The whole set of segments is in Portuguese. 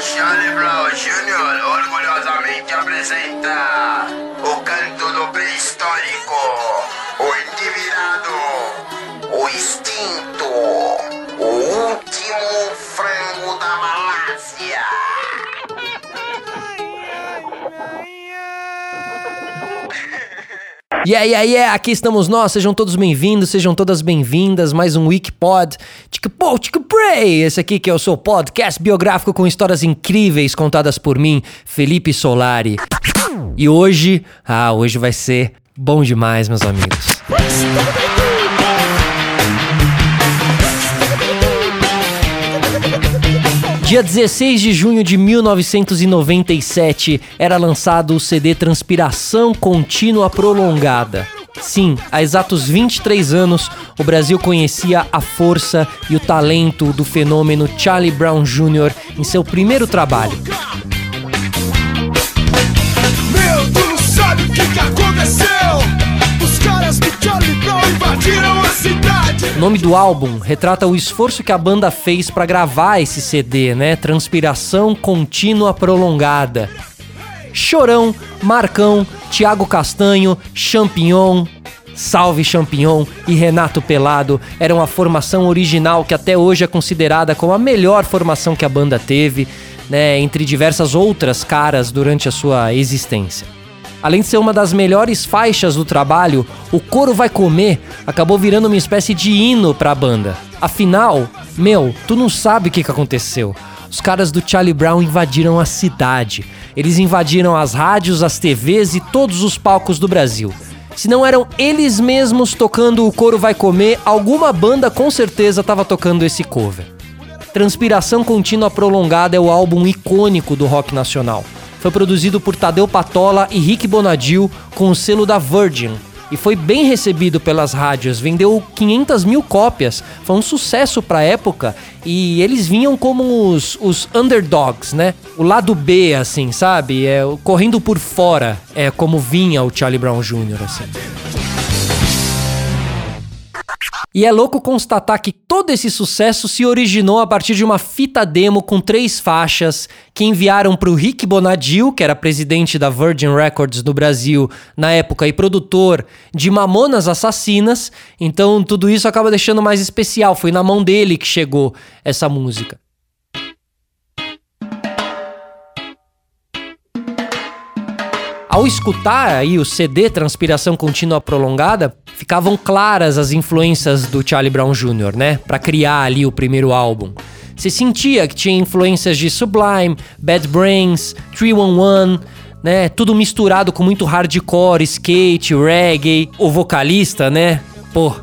Charlie Brown Jr. orgulhosamente apresenta Yeah, yeah, yeah, aqui estamos nós, sejam todos bem-vindos, sejam todas bem-vindas, mais um Wikipod, Tica-Pô, Tica-Pray, esse aqui que é o seu podcast biográfico com histórias incríveis contadas por mim, Felipe Solari. E hoje, ah, hoje vai ser bom demais, meus amigos. Dia 16 de junho de 1997 era lançado o CD Transpiração Contínua Prolongada. Sim, há exatos 23 anos, o Brasil conhecia a força e o talento do fenômeno Charlie Brown Jr. em seu primeiro trabalho. Meu, tu não sabe o que, que aconteceu? Os caras Charlie Brown. O nome do álbum retrata o esforço que a banda fez para gravar esse CD, né? Transpiração Contínua Prolongada. Chorão, Marcão, Tiago Castanho, Champignon, Salve Champignon e Renato Pelado eram a formação original que até hoje é considerada como a melhor formação que a banda teve, né, entre diversas outras caras durante a sua existência. Além de ser uma das melhores faixas do trabalho, o Coro Vai Comer acabou virando uma espécie de hino pra banda. Afinal, meu, tu não sabe o que, que aconteceu. Os caras do Charlie Brown invadiram a cidade. Eles invadiram as rádios, as TVs e todos os palcos do Brasil. Se não eram eles mesmos tocando O Coro Vai Comer, alguma banda com certeza estava tocando esse cover. Transpiração Contínua Prolongada é o álbum icônico do rock nacional. Foi produzido por Tadeu Patola e Rick Bonadil com o selo da Virgin. E foi bem recebido pelas rádios, vendeu 500 mil cópias, foi um sucesso pra época e eles vinham como os, os underdogs, né? O lado B, assim, sabe? É, correndo por fora, é como vinha o Charlie Brown Jr., assim. E é louco constatar que todo esse sucesso se originou a partir de uma fita demo com três faixas que enviaram para o Rick Bonadil, que era presidente da Virgin Records do Brasil na época e produtor de Mamonas Assassinas. Então tudo isso acaba deixando mais especial. Foi na mão dele que chegou essa música. Ao escutar aí o CD Transpiração Contínua Prolongada, ficavam claras as influências do Charlie Brown Jr., né? Pra criar ali o primeiro álbum. Você sentia que tinha influências de Sublime, Bad Brains, 311, né? Tudo misturado com muito hardcore, skate, reggae. O vocalista, né? Pô,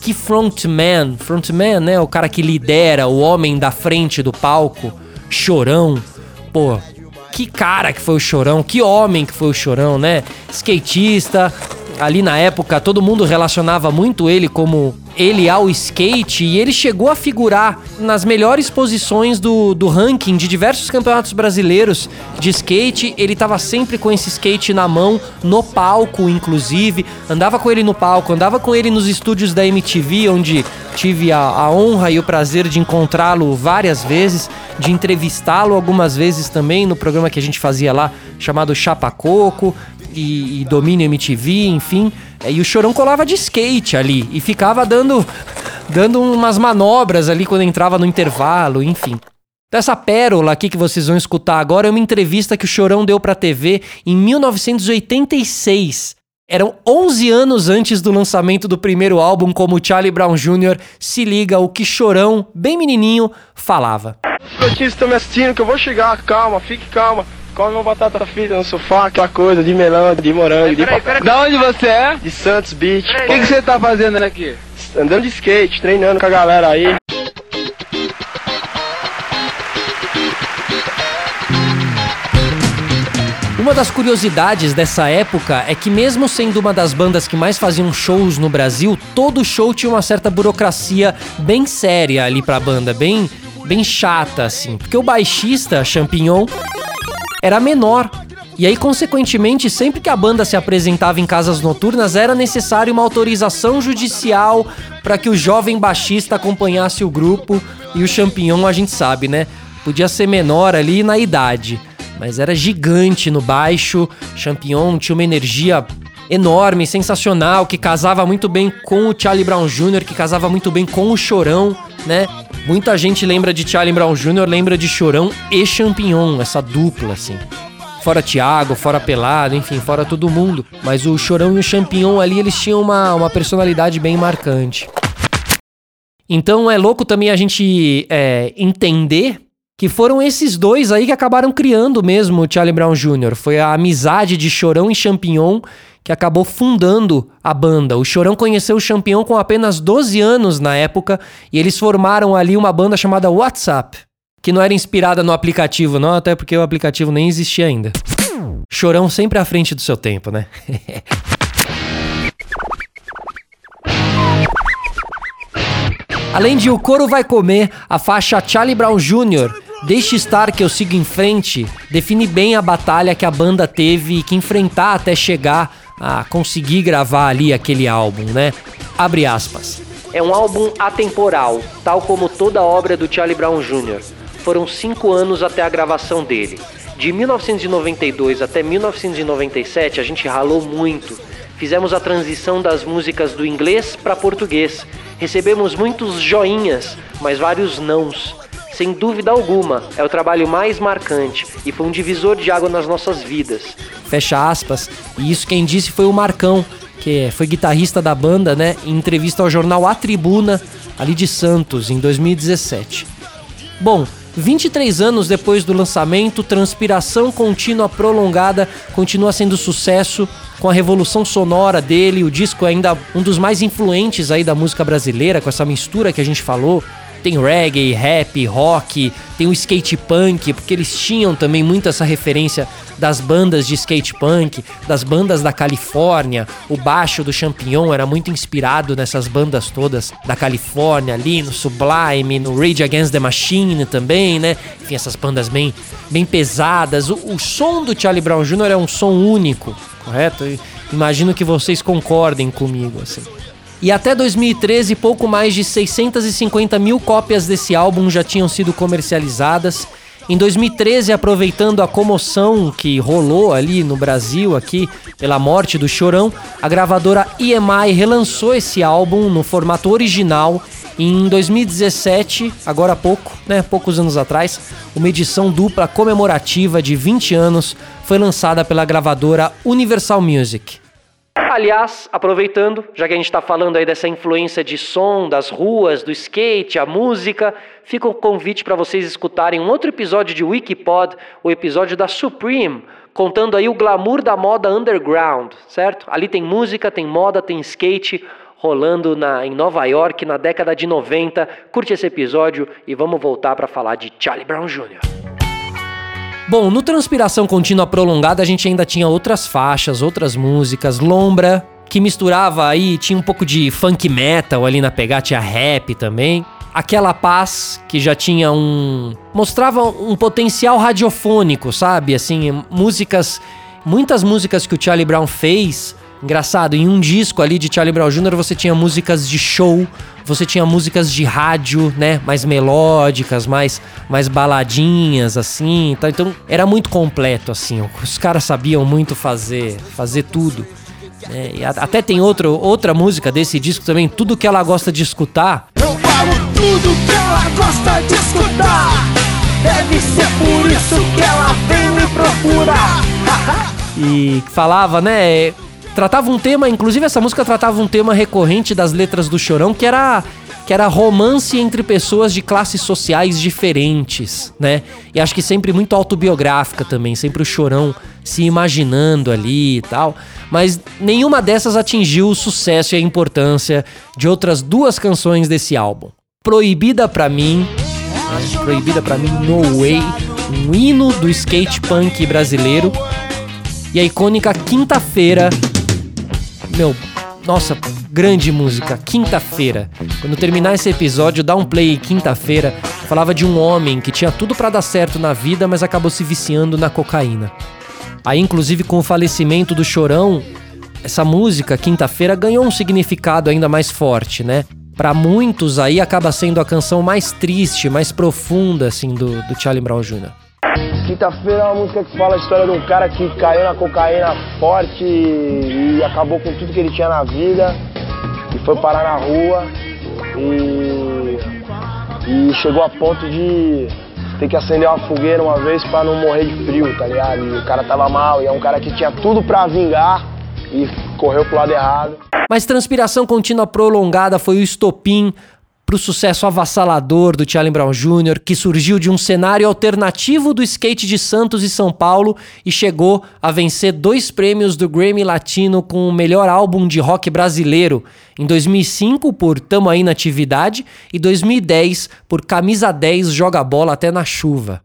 que frontman, frontman, né? O cara que lidera, o homem da frente do palco, chorão. Pô, que cara que foi o Chorão, que homem que foi o Chorão, né? Skatista. Ali na época, todo mundo relacionava muito ele como ele ao skate e ele chegou a figurar nas melhores posições do, do ranking de diversos campeonatos brasileiros de skate. Ele tava sempre com esse skate na mão, no palco, inclusive. Andava com ele no palco, andava com ele nos estúdios da MTV, onde tive a, a honra e o prazer de encontrá-lo várias vezes, de entrevistá-lo algumas vezes também no programa que a gente fazia lá, chamado Chapa Coco e, e Domínio MTV, enfim. É, E o Chorão colava de skate ali e ficava dando, dando umas manobras ali quando entrava no intervalo, enfim. Então, Essa pérola aqui que vocês vão escutar agora é uma entrevista que o Chorão deu pra TV em 1986. Eram 11 anos antes do lançamento do primeiro álbum, como Charlie Brown Jr. Se liga o que Chorão, bem menininho, falava. Cotinho, estão me assistindo que eu vou chegar, calma, fique calma. Come uma batata frita no sofá, aquela coisa de melão, de morango, de papai. Da onde você é? De Santos Beach. O que, que você tá fazendo aqui? Andando de skate, treinando com a galera aí. Uma das curiosidades dessa época é que, mesmo sendo uma das bandas que mais faziam shows no Brasil, todo show tinha uma certa burocracia bem séria ali pra banda, bem, bem chata, assim. Porque o baixista, Champignon, era menor. E aí, consequentemente, sempre que a banda se apresentava em casas noturnas, era necessário uma autorização judicial para que o jovem baixista acompanhasse o grupo. E o Champignon, a gente sabe, né? Podia ser menor ali na idade, mas era gigante no baixo. Champion tinha uma energia enorme, sensacional, que casava muito bem com o Charlie Brown Jr., que casava muito bem com o Chorão, né? Muita gente lembra de Charlie Brown Jr., lembra de Chorão e Champignon, essa dupla, assim. Fora Thiago, fora Pelado, enfim, fora todo mundo. Mas o Chorão e o Champignon ali, eles tinham uma, uma personalidade bem marcante. Então é louco também a gente é, entender que foram esses dois aí que acabaram criando mesmo o Charlie Brown Jr. Foi a amizade de Chorão e Champignon que acabou fundando a banda. O Chorão conheceu o Champignon com apenas 12 anos na época e eles formaram ali uma banda chamada WhatsApp, que não era inspirada no aplicativo, não, até porque o aplicativo nem existia ainda. Chorão sempre à frente do seu tempo, né? Além de O Coro Vai Comer, a faixa Charlie Brown Jr., Deixe Estar Que Eu Sigo em Frente, define bem a batalha que a banda teve que enfrentar até chegar a conseguir gravar ali aquele álbum, né? Abre aspas. É um álbum atemporal, tal como toda a obra do Charlie Brown Jr. Foram cinco anos até a gravação dele. De 1992 até 1997 a gente ralou muito. Fizemos a transição das músicas do inglês para português. Recebemos muitos joinhas, mas vários nãos. Sem dúvida alguma, é o trabalho mais marcante e foi um divisor de água nas nossas vidas. Fecha aspas. E isso quem disse foi o Marcão, que foi guitarrista da banda, né? Em entrevista ao jornal A Tribuna, ali de Santos, em 2017. Bom, 23 anos depois do lançamento, Transpiração Contínua Prolongada continua sendo sucesso com a revolução sonora dele, o disco é ainda um dos mais influentes aí da música brasileira, com essa mistura que a gente falou, tem reggae, rap, rock, tem o skate punk, porque eles tinham também muito essa referência das bandas de skate punk, das bandas da Califórnia. O baixo do Champignon era muito inspirado nessas bandas todas da Califórnia, ali no Sublime, no Rage Against the Machine também, né? Enfim, essas bandas bem, bem pesadas. O, o som do Charlie Brown Jr. é um som único, correto? imagino que vocês concordem comigo, assim. E até 2013, pouco mais de 650 mil cópias desse álbum já tinham sido comercializadas. Em 2013, aproveitando a comoção que rolou ali no Brasil, aqui pela morte do Chorão, a gravadora EMI relançou esse álbum no formato original. Em 2017, agora há pouco, né, poucos anos atrás, uma edição dupla comemorativa de 20 anos foi lançada pela gravadora Universal Music. Aliás, aproveitando, já que a gente está falando aí dessa influência de som, das ruas, do skate, a música, fica o convite para vocês escutarem um outro episódio de Wikipod, o episódio da Supreme, contando aí o glamour da moda underground, certo? Ali tem música, tem moda, tem skate rolando na, em Nova York na década de 90. Curte esse episódio e vamos voltar para falar de Charlie Brown Jr. Bom, no Transpiração Contínua Prolongada a gente ainda tinha outras faixas, outras músicas, Lombra, que misturava aí, tinha um pouco de funk metal ali na pegada, tinha rap também. Aquela Paz, que já tinha um. mostrava um potencial radiofônico, sabe? Assim, músicas. Muitas músicas que o Charlie Brown fez Engraçado, em um disco ali de Charlie Brown Jr. você tinha músicas de show, você tinha músicas de rádio, né? Mais melódicas, mais, mais baladinhas, assim. Tá? Então era muito completo, assim. Os caras sabiam muito fazer, fazer tudo. É, até tem outro, outra música desse disco também, Tudo Que Ela Gosta de Escutar. Eu falo tudo que ela gosta de escutar. Deve ser por isso que ela vem me procurar. e falava, né? Tratava um tema, inclusive essa música tratava um tema recorrente das letras do Chorão, que era que era romance entre pessoas de classes sociais diferentes, né? E acho que sempre muito autobiográfica também, sempre o Chorão se imaginando ali e tal. Mas nenhuma dessas atingiu o sucesso e a importância de outras duas canções desse álbum. Proibida para mim, né? Proibida para mim, No Way, um hino do skate punk brasileiro. E a icônica Quinta-feira meu, nossa, grande música, Quinta-feira. Quando terminar esse episódio, dá um play Quinta-feira. Falava de um homem que tinha tudo para dar certo na vida, mas acabou se viciando na cocaína. Aí, inclusive, com o falecimento do Chorão, essa música, Quinta-feira, ganhou um significado ainda mais forte, né? Pra muitos aí acaba sendo a canção mais triste, mais profunda, assim, do, do Charlie Brown Jr. Quinta-feira é uma música que fala a história de um cara que caiu na cocaína forte e acabou com tudo que ele tinha na vida e foi parar na rua e, e chegou a ponto de ter que acender uma fogueira uma vez para não morrer de frio, tá ligado? E o cara tava mal e é um cara que tinha tudo para vingar e correu pro lado errado. Mas transpiração contínua prolongada foi o estopim para o sucesso avassalador do Charlie Brown Jr., que surgiu de um cenário alternativo do skate de Santos e São Paulo e chegou a vencer dois prêmios do Grammy Latino com o melhor álbum de rock brasileiro, em 2005 por Tamo Aí na Atividade e 2010 por Camisa 10 Joga Bola Até na Chuva.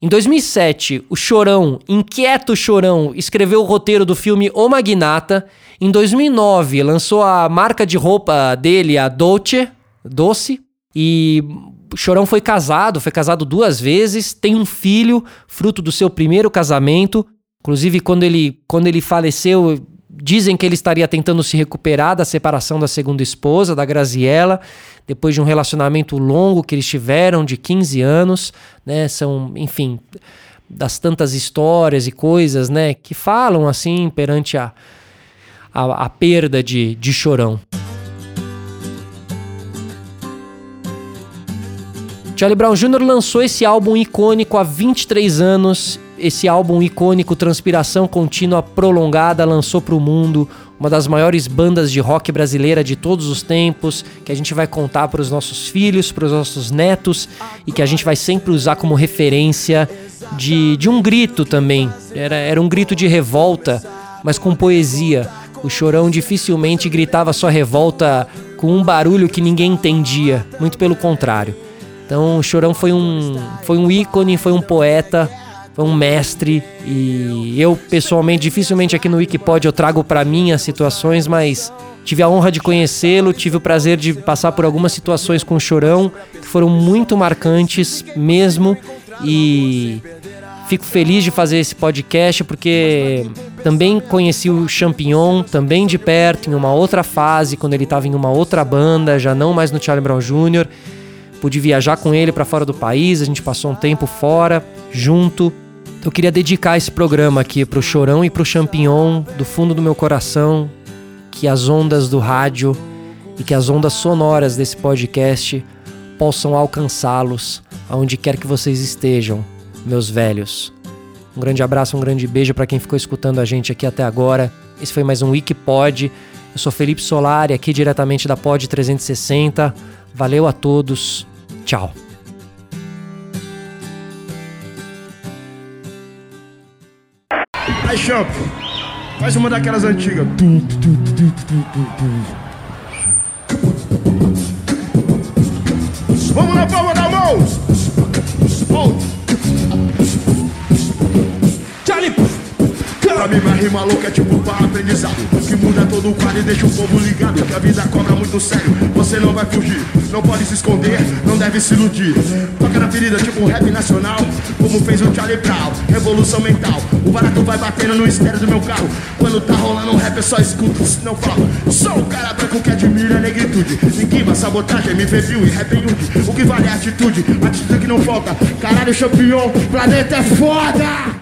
Em 2007, o Chorão, inquieto Chorão, escreveu o roteiro do filme O Magnata. Em 2009, lançou a marca de roupa dele, a Dolce, Doce. E Chorão foi casado, foi casado duas vezes, tem um filho, fruto do seu primeiro casamento. Inclusive, quando ele, quando ele faleceu, dizem que ele estaria tentando se recuperar da separação da segunda esposa, da Graziella depois de um relacionamento longo que eles tiveram de 15 anos, né? São, enfim, das tantas histórias e coisas, né, que falam assim perante a, a, a perda de, de Chorão. Charlie Brown Jr. lançou esse álbum icônico há 23 anos. Esse álbum icônico, Transpiração Contínua Prolongada, lançou para o mundo uma das maiores bandas de rock brasileira de todos os tempos, que a gente vai contar para os nossos filhos, para os nossos netos e que a gente vai sempre usar como referência de, de um grito também. Era, era um grito de revolta, mas com poesia. O Chorão dificilmente gritava sua revolta com um barulho que ninguém entendia, muito pelo contrário. Então o Chorão foi um, foi um ícone, foi um poeta, foi um mestre e eu pessoalmente dificilmente aqui no Wikipod eu trago para mim as situações, mas tive a honra de conhecê-lo, tive o prazer de passar por algumas situações com o Chorão que foram muito marcantes mesmo e fico feliz de fazer esse podcast porque também conheci o Champignon também de perto em uma outra fase quando ele estava em uma outra banda, já não mais no Charlie Brown Jr. Pude viajar com ele para fora do país, a gente passou um tempo fora, junto. Então eu queria dedicar esse programa aqui pro Chorão e pro Champignon, do fundo do meu coração, que as ondas do rádio e que as ondas sonoras desse podcast possam alcançá-los aonde quer que vocês estejam, meus velhos. Um grande abraço, um grande beijo para quem ficou escutando a gente aqui até agora. Esse foi mais um Wikipod. Eu sou Felipe Solari, aqui diretamente da Pod 360. Valeu a todos. Tchau. Aí, Champ, faz uma daquelas antigas. Vamos na palma da mão! Pra minha rima louca é tipo para aprendizado. Que muda todo o quadro e deixa o povo ligado. Que a vida cobra muito sério, você não vai fugir. Não pode se esconder, não deve se iludir. Toca na ferida, tipo rap nacional. Como fez o Charlie Brown, revolução mental. O barato vai batendo no estéreo do meu carro. Quando tá rolando um rap, eu só escuto, não falo. Sou o cara branco que admira a negritude. Ninguém sabotagem, me viu e rap. O que vale é a atitude, atitude que não falta. Caralho, champion, planeta é foda!